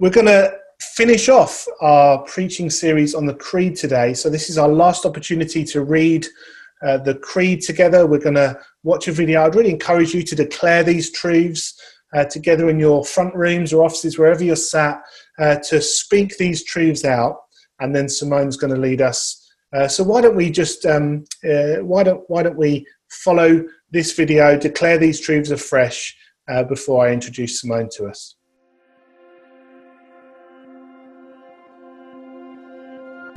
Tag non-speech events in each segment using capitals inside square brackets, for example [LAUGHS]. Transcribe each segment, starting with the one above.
We're going to finish off our preaching series on the Creed today. So, this is our last opportunity to read uh, the Creed together. We're going to watch a video. I'd really encourage you to declare these truths uh, together in your front rooms or offices, wherever you're sat, uh, to speak these truths out. And then Simone's going to lead us. Uh, so, why don't we just um, uh, why don't why don't we follow this video, declare these truths afresh uh, before I introduce Simone to us.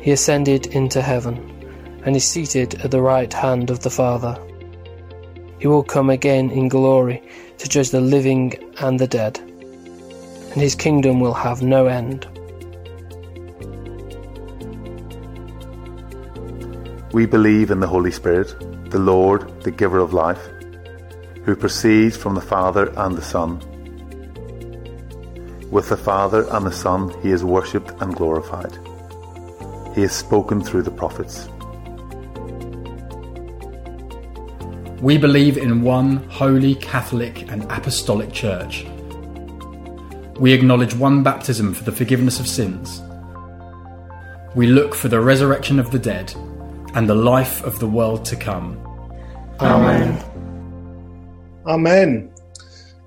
He ascended into heaven and is seated at the right hand of the Father. He will come again in glory to judge the living and the dead, and his kingdom will have no end. We believe in the Holy Spirit, the Lord, the giver of life, who proceeds from the Father and the Son with the Father and the Son he is worshipped and glorified. He has spoken through the prophets. We believe in one holy, Catholic, and Apostolic Church. We acknowledge one baptism for the forgiveness of sins. We look for the resurrection of the dead and the life of the world to come. Amen. Amen.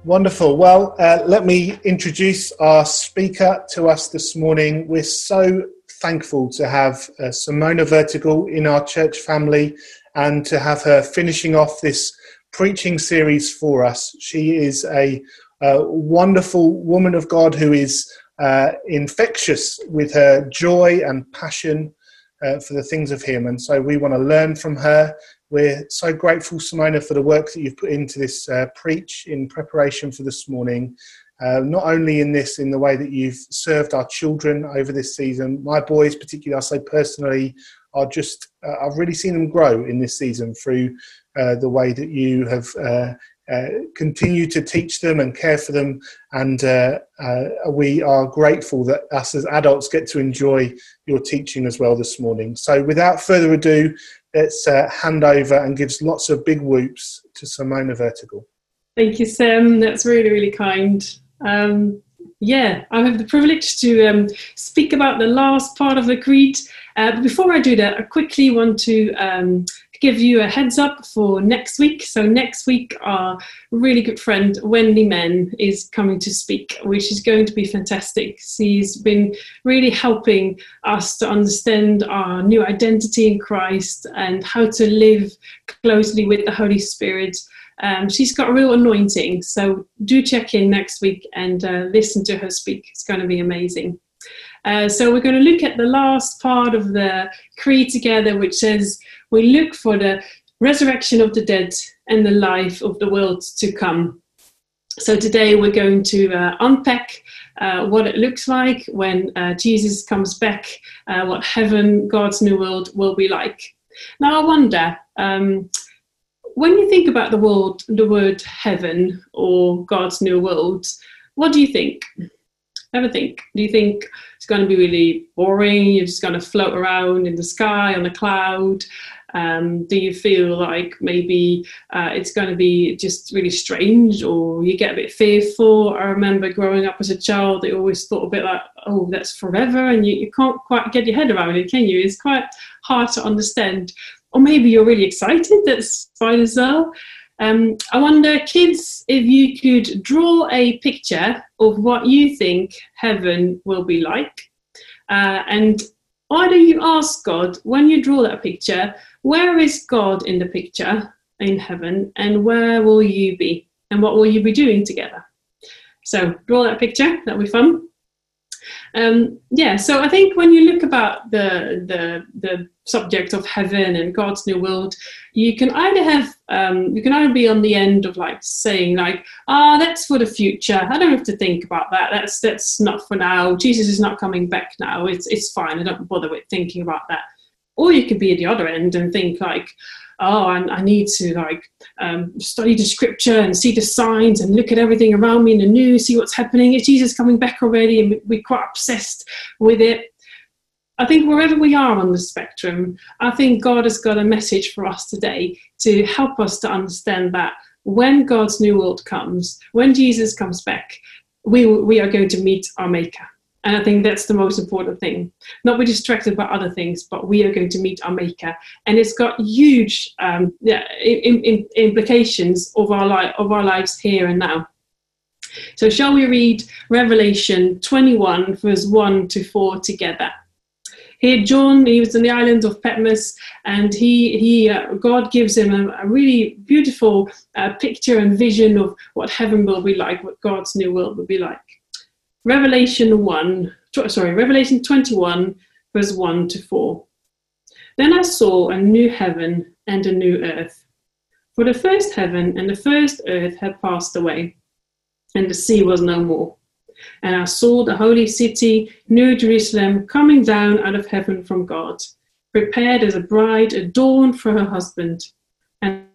Wonderful. Well, uh, let me introduce our speaker to us this morning. We're so thankful to have uh, Simona Vertical in our church family and to have her finishing off this preaching series for us. She is a, a wonderful woman of God who is uh, infectious with her joy and passion uh, for the things of Him. And so we want to learn from her we're so grateful, Simona, for the work that you've put into this uh, preach in preparation for this morning. Uh, not only in this, in the way that you've served our children over this season. My boys, particularly, I say personally, are just, uh, I've really seen them grow in this season through uh, the way that you have uh, uh, to teach them and care for them. And we are grateful that us as adults get to enjoy your teaching as well this morning. So, without further ado, let's uh, hand over and gives lots of big whoops to Simona Vertical. Thank you, Sam. That's really, really kind. Um, yeah, I have the privilege to um, speak about the last part of the creed. Uh, but before I do that, I quickly want to um, give you a heads up for next week. So next week, our really good friend Wendy Men is coming to speak, which is going to be fantastic. She's been really helping us to understand our new identity in Christ and how to live closely with the Holy Spirit. Um, she's got a real anointing, so do check in next week and uh, listen to her speak. It's going to be amazing. Uh, so we're going to look at the last part of the creed together, which says we look for the resurrection of the dead and the life of the world to come. So today we're going to uh, unpack uh, what it looks like when uh, Jesus comes back, uh, what heaven, God's new world will be like. Now I wonder, um, when you think about the word, the word heaven or God's new world, what do you think? Ever think? Do you think it's going to be really boring? You're just going to float around in the sky on a cloud? Um, do you feel like maybe uh, it's going to be just really strange or you get a bit fearful? I remember growing up as a child, I always thought a bit like, oh, that's forever. And you, you can't quite get your head around it, can you? It's quite hard to understand. Or maybe you're really excited that spiders are. Um, I wonder, kids, if you could draw a picture of what you think heaven will be like. Uh, and why do you ask God, when you draw that picture, where is God in the picture in heaven and where will you be? And what will you be doing together? So draw that picture, that'll be fun. Um, yeah, so I think when you look about the, the the subject of heaven and God's new world, you can either have um, you can either be on the end of like saying like ah oh, that's for the future. I don't have to think about that. That's that's not for now. Jesus is not coming back now. It's it's fine. I don't bother with thinking about that. Or you could be at the other end and think like oh, I, I need to like um, study the scripture and see the signs and look at everything around me in the news, see what's happening. Is Jesus coming back already? And we're quite obsessed with it. I think wherever we are on the spectrum, I think God has got a message for us today to help us to understand that when God's new world comes, when Jesus comes back, we, we are going to meet our Maker. And I think that's the most important thing. Not be distracted by other things, but we are going to meet our Maker, and it's got huge um, yeah, in, in, implications of our life of our lives here and now. So, shall we read Revelation 21, verse 1 to 4 together? Here, John, he was in the island of Patmos, and he, he uh, God gives him a, a really beautiful uh, picture and vision of what heaven will be like, what God's new world will be like. Revelation 1, sorry, Revelation 21, verse 1 to 4. Then I saw a new heaven and a new earth. For the first heaven and the first earth had passed away, and the sea was no more. And I saw the holy city, New Jerusalem, coming down out of heaven from God, prepared as a bride adorned for her husband. And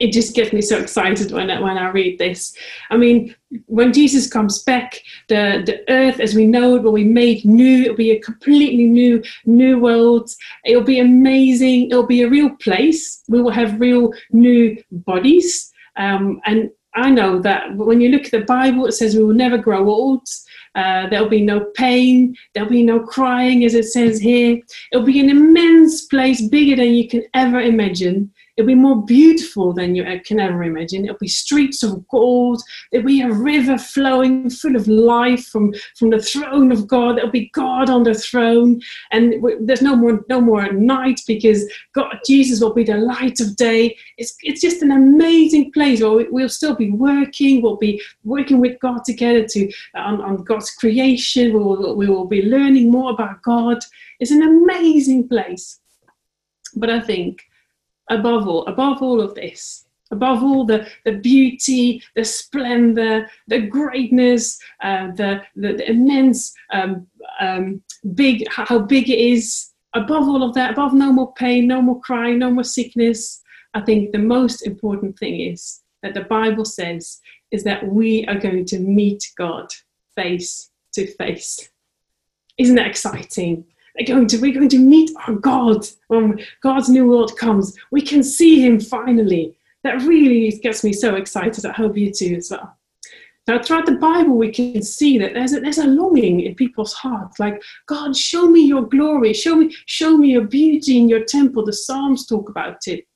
it just gets me so excited when I, when I read this. I mean, when Jesus comes back, the, the earth as we know it will be made new. It'll be a completely new new world. It'll be amazing. It'll be a real place. We will have real new bodies. Um, and I know that when you look at the Bible, it says we will never grow old. Uh, there'll be no pain. There'll be no crying, as it says here. It'll be an immense place, bigger than you can ever imagine. It'll be more beautiful than you can ever imagine. It'll be streets of gold. There'll be a river flowing full of life from, from the throne of God. There'll be God on the throne. And there's no more, no more night because God, Jesus will be the light of day. It's, it's just an amazing place where we'll still be working. We'll be working with God together to, on, on God's creation. We will, we will be learning more about God. It's an amazing place. But I think above all, above all of this, above all the, the beauty, the splendor, the greatness, uh, the, the, the, immense um, um, big, how big it is, above all of that, above no more pain, no more crying, no more sickness, I think the most important thing is that the Bible says is that we are going to meet God face to face. Isn't that exciting? They're going to, we're going to meet our God when God's new world comes. We can see Him finally. That really gets me so excited. I hope you too as well. Now, throughout the Bible, we can see that there's a, there's a longing in people's hearts, like God, show me your glory, show me show me your beauty in your temple. The Psalms talk about it,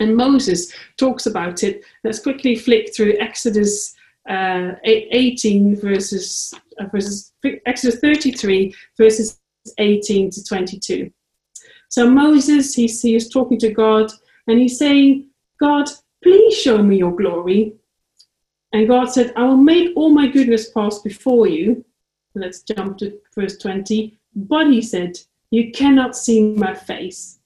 and Moses talks about it. Let's quickly flick through Exodus uh, 18 verses uh, verses Exodus 33 verses 18 to 22. So Moses, he, he is talking to God and he's saying, God, please show me your glory. And God said, I will make all my goodness pass before you. Let's jump to verse 20. But he said, You cannot see my face,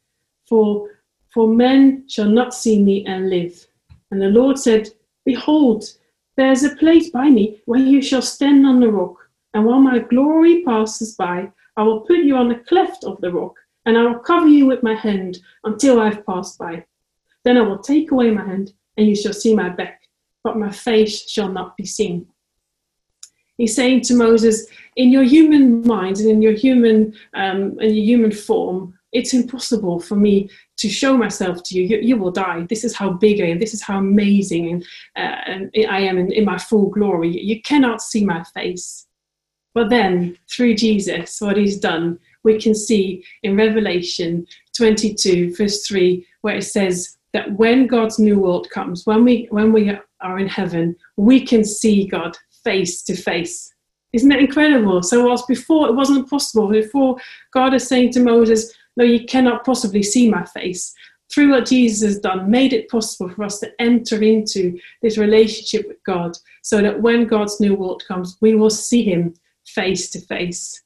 for, for men shall not see me and live. And the Lord said, Behold, there is a place by me where you shall stand on the rock. And while my glory passes by, I will put you on the cleft of the rock, and I will cover you with my hand until I have passed by. Then I will take away my hand, and you shall see my back, but my face shall not be seen. He's saying to Moses, in your human mind and in your human um, in your human form, it's impossible for me to show myself to you. You, you will die. This is how big I am. This is how amazing and, uh, and I am in, in my full glory. You cannot see my face. But then, through Jesus, what he's done, we can see in Revelation 22, verse 3, where it says that when God's new world comes, when we, when we are in heaven, we can see God face to face. Isn't that incredible? So, whilst before it wasn't possible, before God is saying to Moses, No, you cannot possibly see my face, through what Jesus has done, made it possible for us to enter into this relationship with God so that when God's new world comes, we will see Him face to face.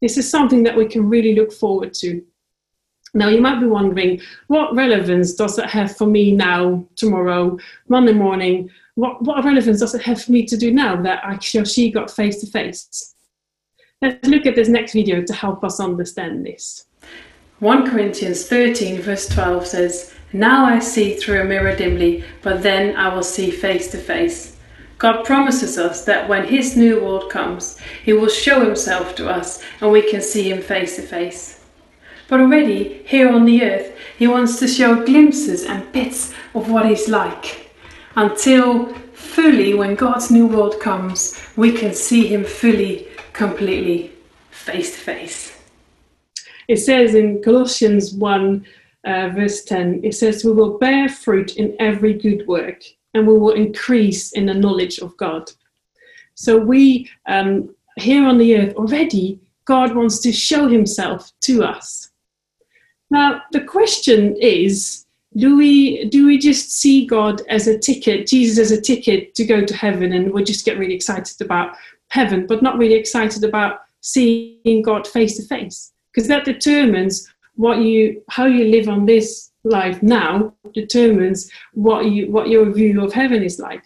This is something that we can really look forward to. Now, you might be wondering, what relevance does it have for me now, tomorrow, Monday morning? What, what relevance does it have for me to do now that I or she got face to face? Let's look at this next video to help us understand this. 1 Corinthians 13, verse 12 says, Now I see through a mirror dimly, but then I will see face to face. God promises us that when His new world comes, He will show Himself to us and we can see Him face to face. But already, here on the earth, He wants to show glimpses and bits of what He's like. Until fully, when God's new world comes, we can see Him fully, completely, face to face. It says in Colossians 1, uh, verse 10, it says, We will bear fruit in every good work and we will increase in the knowledge of God. So we um, here on the earth already, God wants to show Himself to us. Now the question is, do we do we just see God as a ticket, Jesus as a ticket to go to heaven, and we just get really excited about heaven, but not really excited about seeing God face to face? Because that determines what you how you live on this life now determines what you what your view of heaven is like.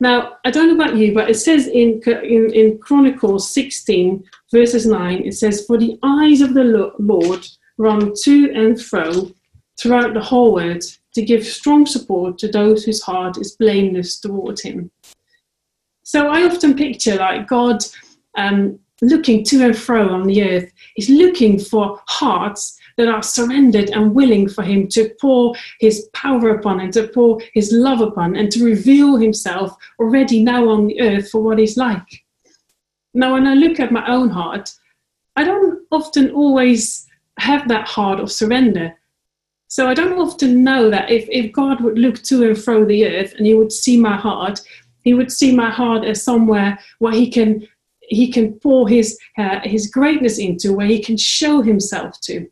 Now, I don't know about you, but it says in, in, in Chronicles 16, verses 9, it says, For the eyes of the Lord run to and fro throughout the whole earth to give strong support to those whose heart is blameless toward him. So I often picture like God um, looking to and fro on the earth. He's looking for hearts that are surrendered and willing for Him to pour His power upon and to pour His love upon and to reveal Himself already now on the earth for what He's like. Now, when I look at my own heart, I don't often always have that heart of surrender. So I don't often know that if, if God would look to and fro the earth and He would see my heart, He would see my heart as somewhere where He can he can pour his uh, his greatness into, where he can show himself to.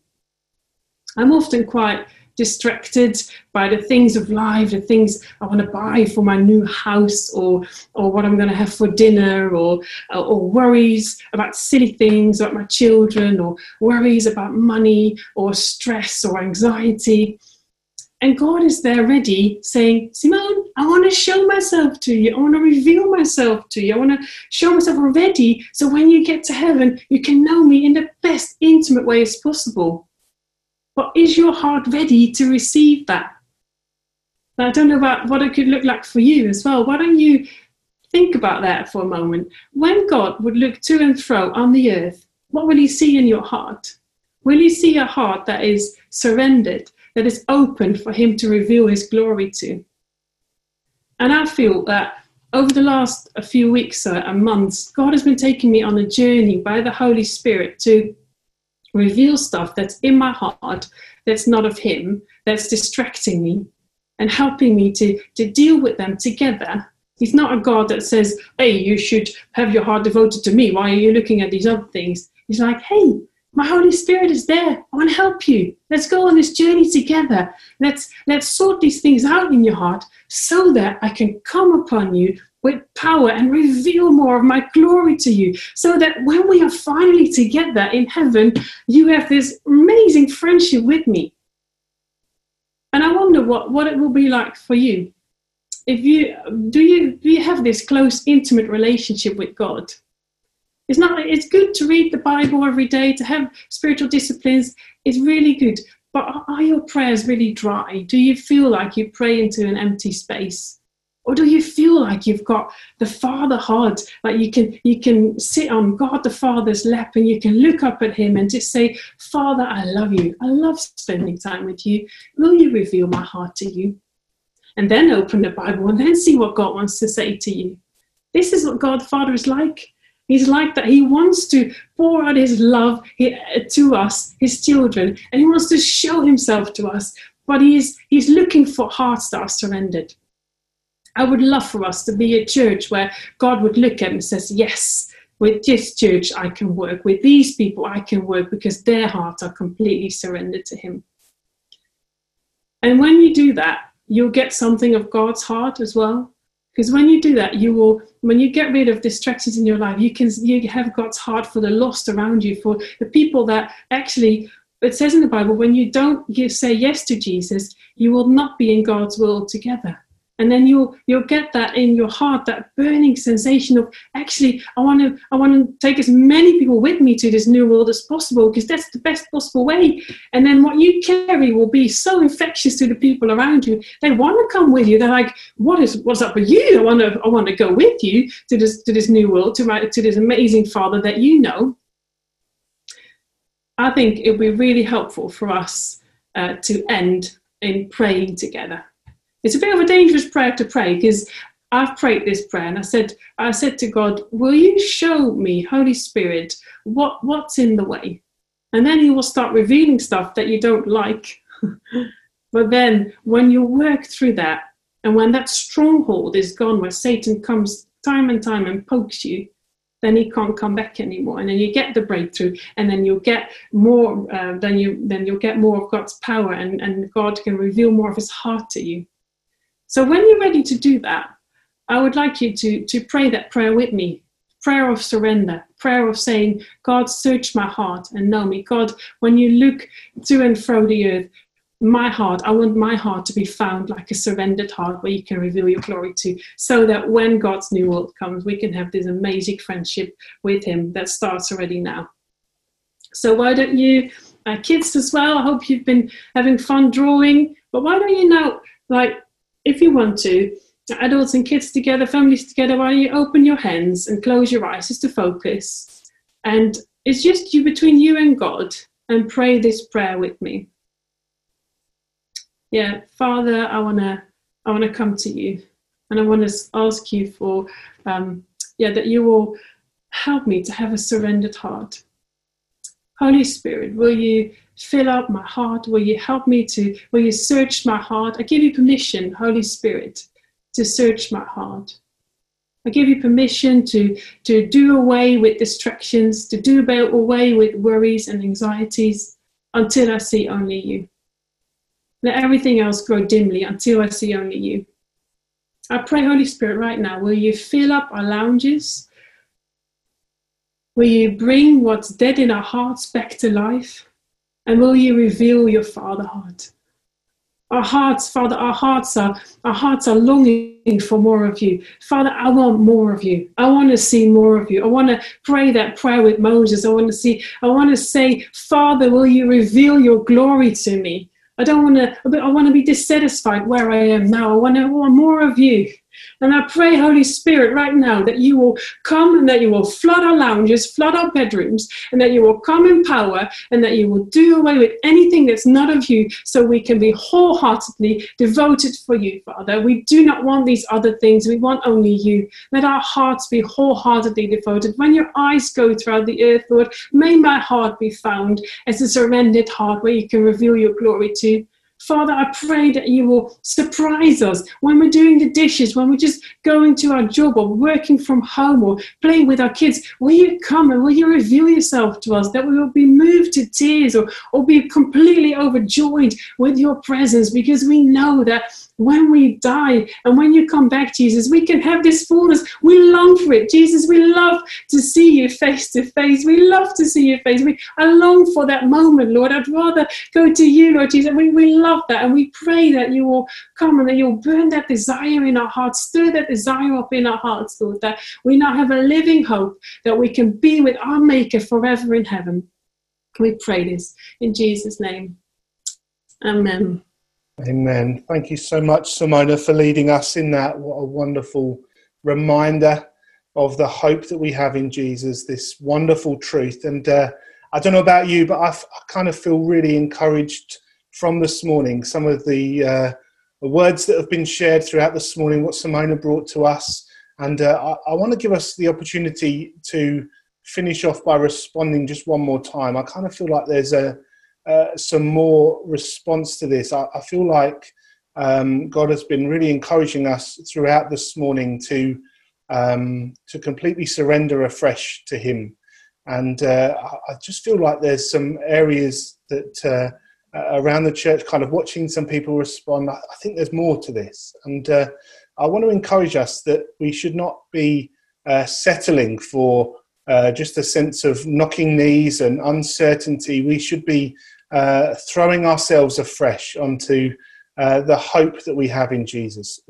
I'm often quite distracted by the things of life, the things I want to buy for my new house, or or what I'm going to have for dinner, or uh, or worries about silly things about my children, or worries about money, or stress, or anxiety. And God is there ready saying, Simone, I want to show myself to you. I want to reveal myself to you. I want to show myself already so when you get to heaven, you can know me in the best intimate way as possible. But is your heart ready to receive that? Now, I don't know about what it could look like for you as well. Why don't you think about that for a moment? When God would look to and fro on the earth, what will He see in your heart? Will He see a heart that is surrendered, that is open for Him to reveal His glory to? And I feel that over the last a few weeks and months, God has been taking me on a journey by the Holy Spirit to reveal stuff that's in my heart that's not of him that's distracting me and helping me to to deal with them together. He's not a god that says hey you should have your heart devoted to me. Why are you looking at these other things? He's like hey my holy spirit is there. I want to help you. Let's go on this journey together. Let's let's sort these things out in your heart so that i can come upon you with power and reveal more of my glory to you so that when we are finally together in heaven, you have this amazing friendship with me. And I wonder what, what it will be like for you. If you do you do you have this close, intimate relationship with God? It's not it's good to read the Bible every day, to have spiritual disciplines, it's really good. But are your prayers really dry? Do you feel like you pray into an empty space? Or do you feel like you've got the fatherhood, like you can you can sit on God the Father's lap and you can look up at Him and just say, Father, I love you. I love spending time with you. Will you reveal my heart to you? And then open the Bible and then see what God wants to say to you. This is what God the Father is like. He's like that. He wants to pour out His love uh, to us, His children, and He wants to show Himself to us. But He's He's looking for hearts that are surrendered. I would love for us to be a church where God would look at and says, "Yes, with this church I can work. With these people I can work because their hearts are completely surrendered to Him." And when you do that, you'll get something of God's heart as well. Because when you do that, you will, when you get rid of distractions in your life, you can you have God's heart for the lost around you, for the people that actually, it says in the Bible, when you don't give, say yes to Jesus, you will not be in God's will together and then you'll you'll get that in your heart that burning sensation of actually i want to i want to take as many people with me to this new world as possible because that's the best possible way. And then what you carry will be so infectious to the people around you. They want to come with you. They're like what is what's up with you? I want to i want to go with you to this to this new world to my to this amazing father that you know. I think it would be really helpful for us uh, to end in praying together it's a bit of a dangerous prayer to pray because I've prayed this prayer and I said, I said to God, Will you show me, Holy Spirit, what, what's in the way? And then He will start revealing stuff that you don't like. [LAUGHS] but then when you work through that, and when that stronghold is gone, where Satan comes time and time and pokes you, then he can't come back anymore. And then you get the breakthrough, and then you'll get more. Uh, then you then you'll get more of God's power, and and God can reveal more of His heart to you. So when you're ready to do that, I would like you to, to pray that prayer with me. Prayer of surrender, prayer of saying, God, search my heart and know me. God, when you look to and fro the earth, my heart, I want my heart to be found like a surrendered heart where you can reveal your glory to, so that when God's new world comes, we can have this amazing friendship with Him that starts already now. So, why don't you, uh, kids as well, I hope you've been having fun drawing, but why don't you now, like, if you want to, adults and kids together, families together, while you open your hands and close your eyes just to focus. And it's just you between you and God and pray this prayer with me. Yeah, Father, I wanna I wanna come to you and I want to ask you for um, yeah that you will help me to have a surrendered heart. Holy Spirit, will you fill up my heart? Will you help me to, will you search my heart? I give you permission, Holy Spirit, to search my heart. I give you permission to, to do away with distractions, to do away with worries and anxieties until I see only you. Let everything else grow dimly until I see only you. I pray, Holy Spirit, right now, will you fill up our lounges? Will you bring what's dead in our hearts back to life? And will you reveal your Father heart? Our hearts, Father, our hearts are our hearts are longing for more of you. Father, I want more of you. I want to see more of you. I want to pray that prayer with Moses. I want to see, I want to say, Father, will you reveal your glory to me? I don't want to, I want to be dissatisfied where I am now. I want to want more of you. And I pray, Holy Spirit, right now that you will come and that you will flood our lounges, flood our bedrooms, and that you will come in power and that you will do away with anything that's not of you so we can be wholeheartedly devoted for you, Father. We do not want these other things. We want only you. Let our hearts be wholeheartedly devoted. When your eyes go throughout the earth, Lord, may my heart be found as a surrendered heart where you can reveal your glory to. Father, I pray that you will surprise us when we're doing the dishes, when we're just going to our job or working from home or playing with our kids. Will you come and will you reveal yourself to us that we will be moved to tears or, or be completely overjoyed with your presence because we know that when we die and when you come back, Jesus, we can have this fullness. We long for it. Jesus, we love to see you face to face. We love to see your face. We, I long for that moment, Lord. I'd rather go to you, Lord Jesus. We, we love that. And we pray that you will come and that you'll burn that desire in our hearts, stir that desire up in our hearts, Lord, that we now have a living hope that we can be with our Maker forever in heaven. Can we pray this in Jesus' name? Amen. Amen. Thank you so much, Simona, for leading us in that. What a wonderful reminder of the hope that we have in Jesus, this wonderful truth. And uh, I don't know about you, but I, kind of feel really encouraged from this morning. Some of the, uh, the, words that have been shared throughout this morning, what Simona brought to us. And uh, I, I want to give us the opportunity to finish off by responding just one more time. I kind of feel like there's a uh, some more response to this. I, I feel like um, God has been really encouraging us throughout this morning to um, to completely surrender afresh to Him, and uh, I just feel like there's some areas that uh, around the church, kind of watching some people respond. I, think there's more to this, and uh, I want to encourage us that we should not be uh, settling for uh, just a sense of knocking knees and uncertainty. We should be uh, throwing ourselves afresh onto uh, the hope that we have in Jesus,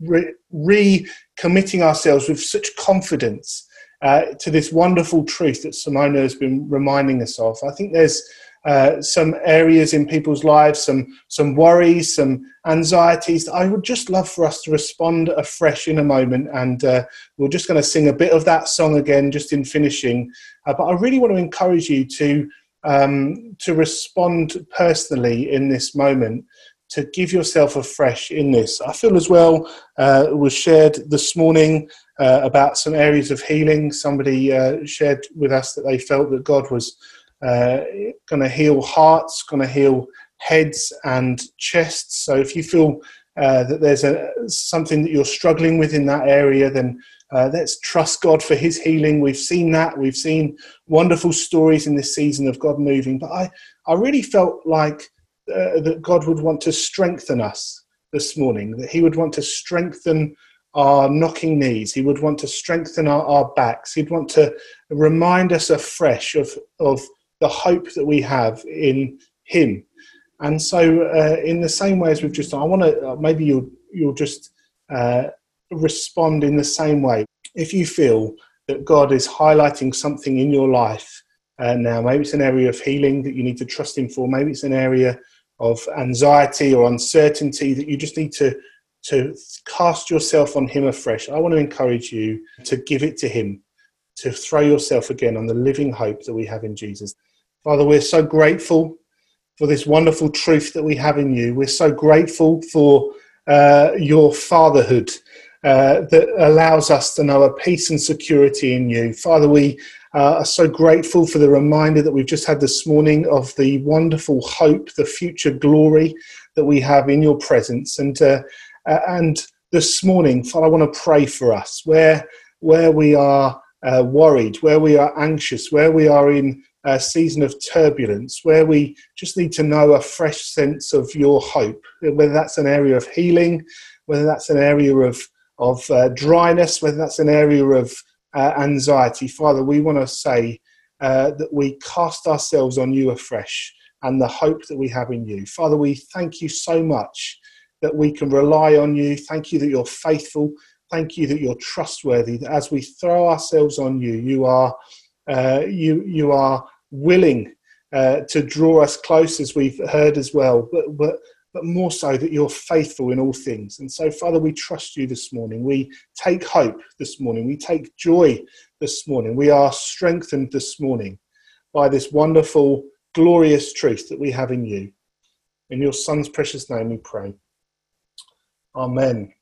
re committing ourselves with such confidence uh, to this wonderful truth that Simona has been reminding us of. I think there's uh, some areas in people's lives, some some worries, some anxieties. I would just love for us to respond afresh in a moment, and uh, we're just going to sing a bit of that song again, just in finishing. Uh, but I really want to encourage you to um, to respond personally in this moment, to give yourself afresh in this. I feel as well uh, was shared this morning uh, about some areas of healing. Somebody uh, shared with us that they felt that God was uh, going to heal hearts, going to heal heads and chests. So if you feel uh, that there's a, something that you're struggling with in that area, then uh, let's trust God for His healing. We've seen that. We've seen wonderful stories in this season of God moving. But I, I really felt like uh, that God would want to strengthen us this morning, that He would want to strengthen our knocking knees. He would want to strengthen our, our backs. He'd want to remind us afresh of, of the hope that we have in Him. And so, uh, in the same way as we've just, I want to uh, maybe you'll you'll just uh, respond in the same way. If you feel that God is highlighting something in your life uh, now, maybe it's an area of healing that you need to trust Him for, maybe it's an area of anxiety or uncertainty that you just need to to cast yourself on him afresh i want to encourage you to give it to him to throw yourself again on the living hope that we have in jesus father we're so grateful for this wonderful truth that we have in you we're so grateful for uh, your fatherhood uh, that allows us to know a peace and security in you. Father, we uh, are so grateful for the reminder that we've just had this morning of the wonderful hope, the future glory that we have in your presence. And, uh, uh and this morning, Father, I want to pray for us where, where we are uh, worried, where we are anxious, where we are in a season of turbulence, where we just need to know a fresh sense of your hope, whether that's an area of healing, whether that's an area of of uh, dryness, whether that's an area of uh, anxiety. Father, we want to say uh, that we cast ourselves on you afresh and the hope that we have in you. Father, we thank you so much that we can rely on you. Thank you that you're faithful. Thank you that you're trustworthy. That as we throw ourselves on you, you are uh, you you are willing uh, to draw us close, as we've heard as well. But but but more so that you're faithful in all things. And so, Father, we trust you this morning. We take hope this morning. We take joy this morning. We are strengthened this morning by this wonderful, glorious truth that we have in you. In your Son's precious name we pray. Amen.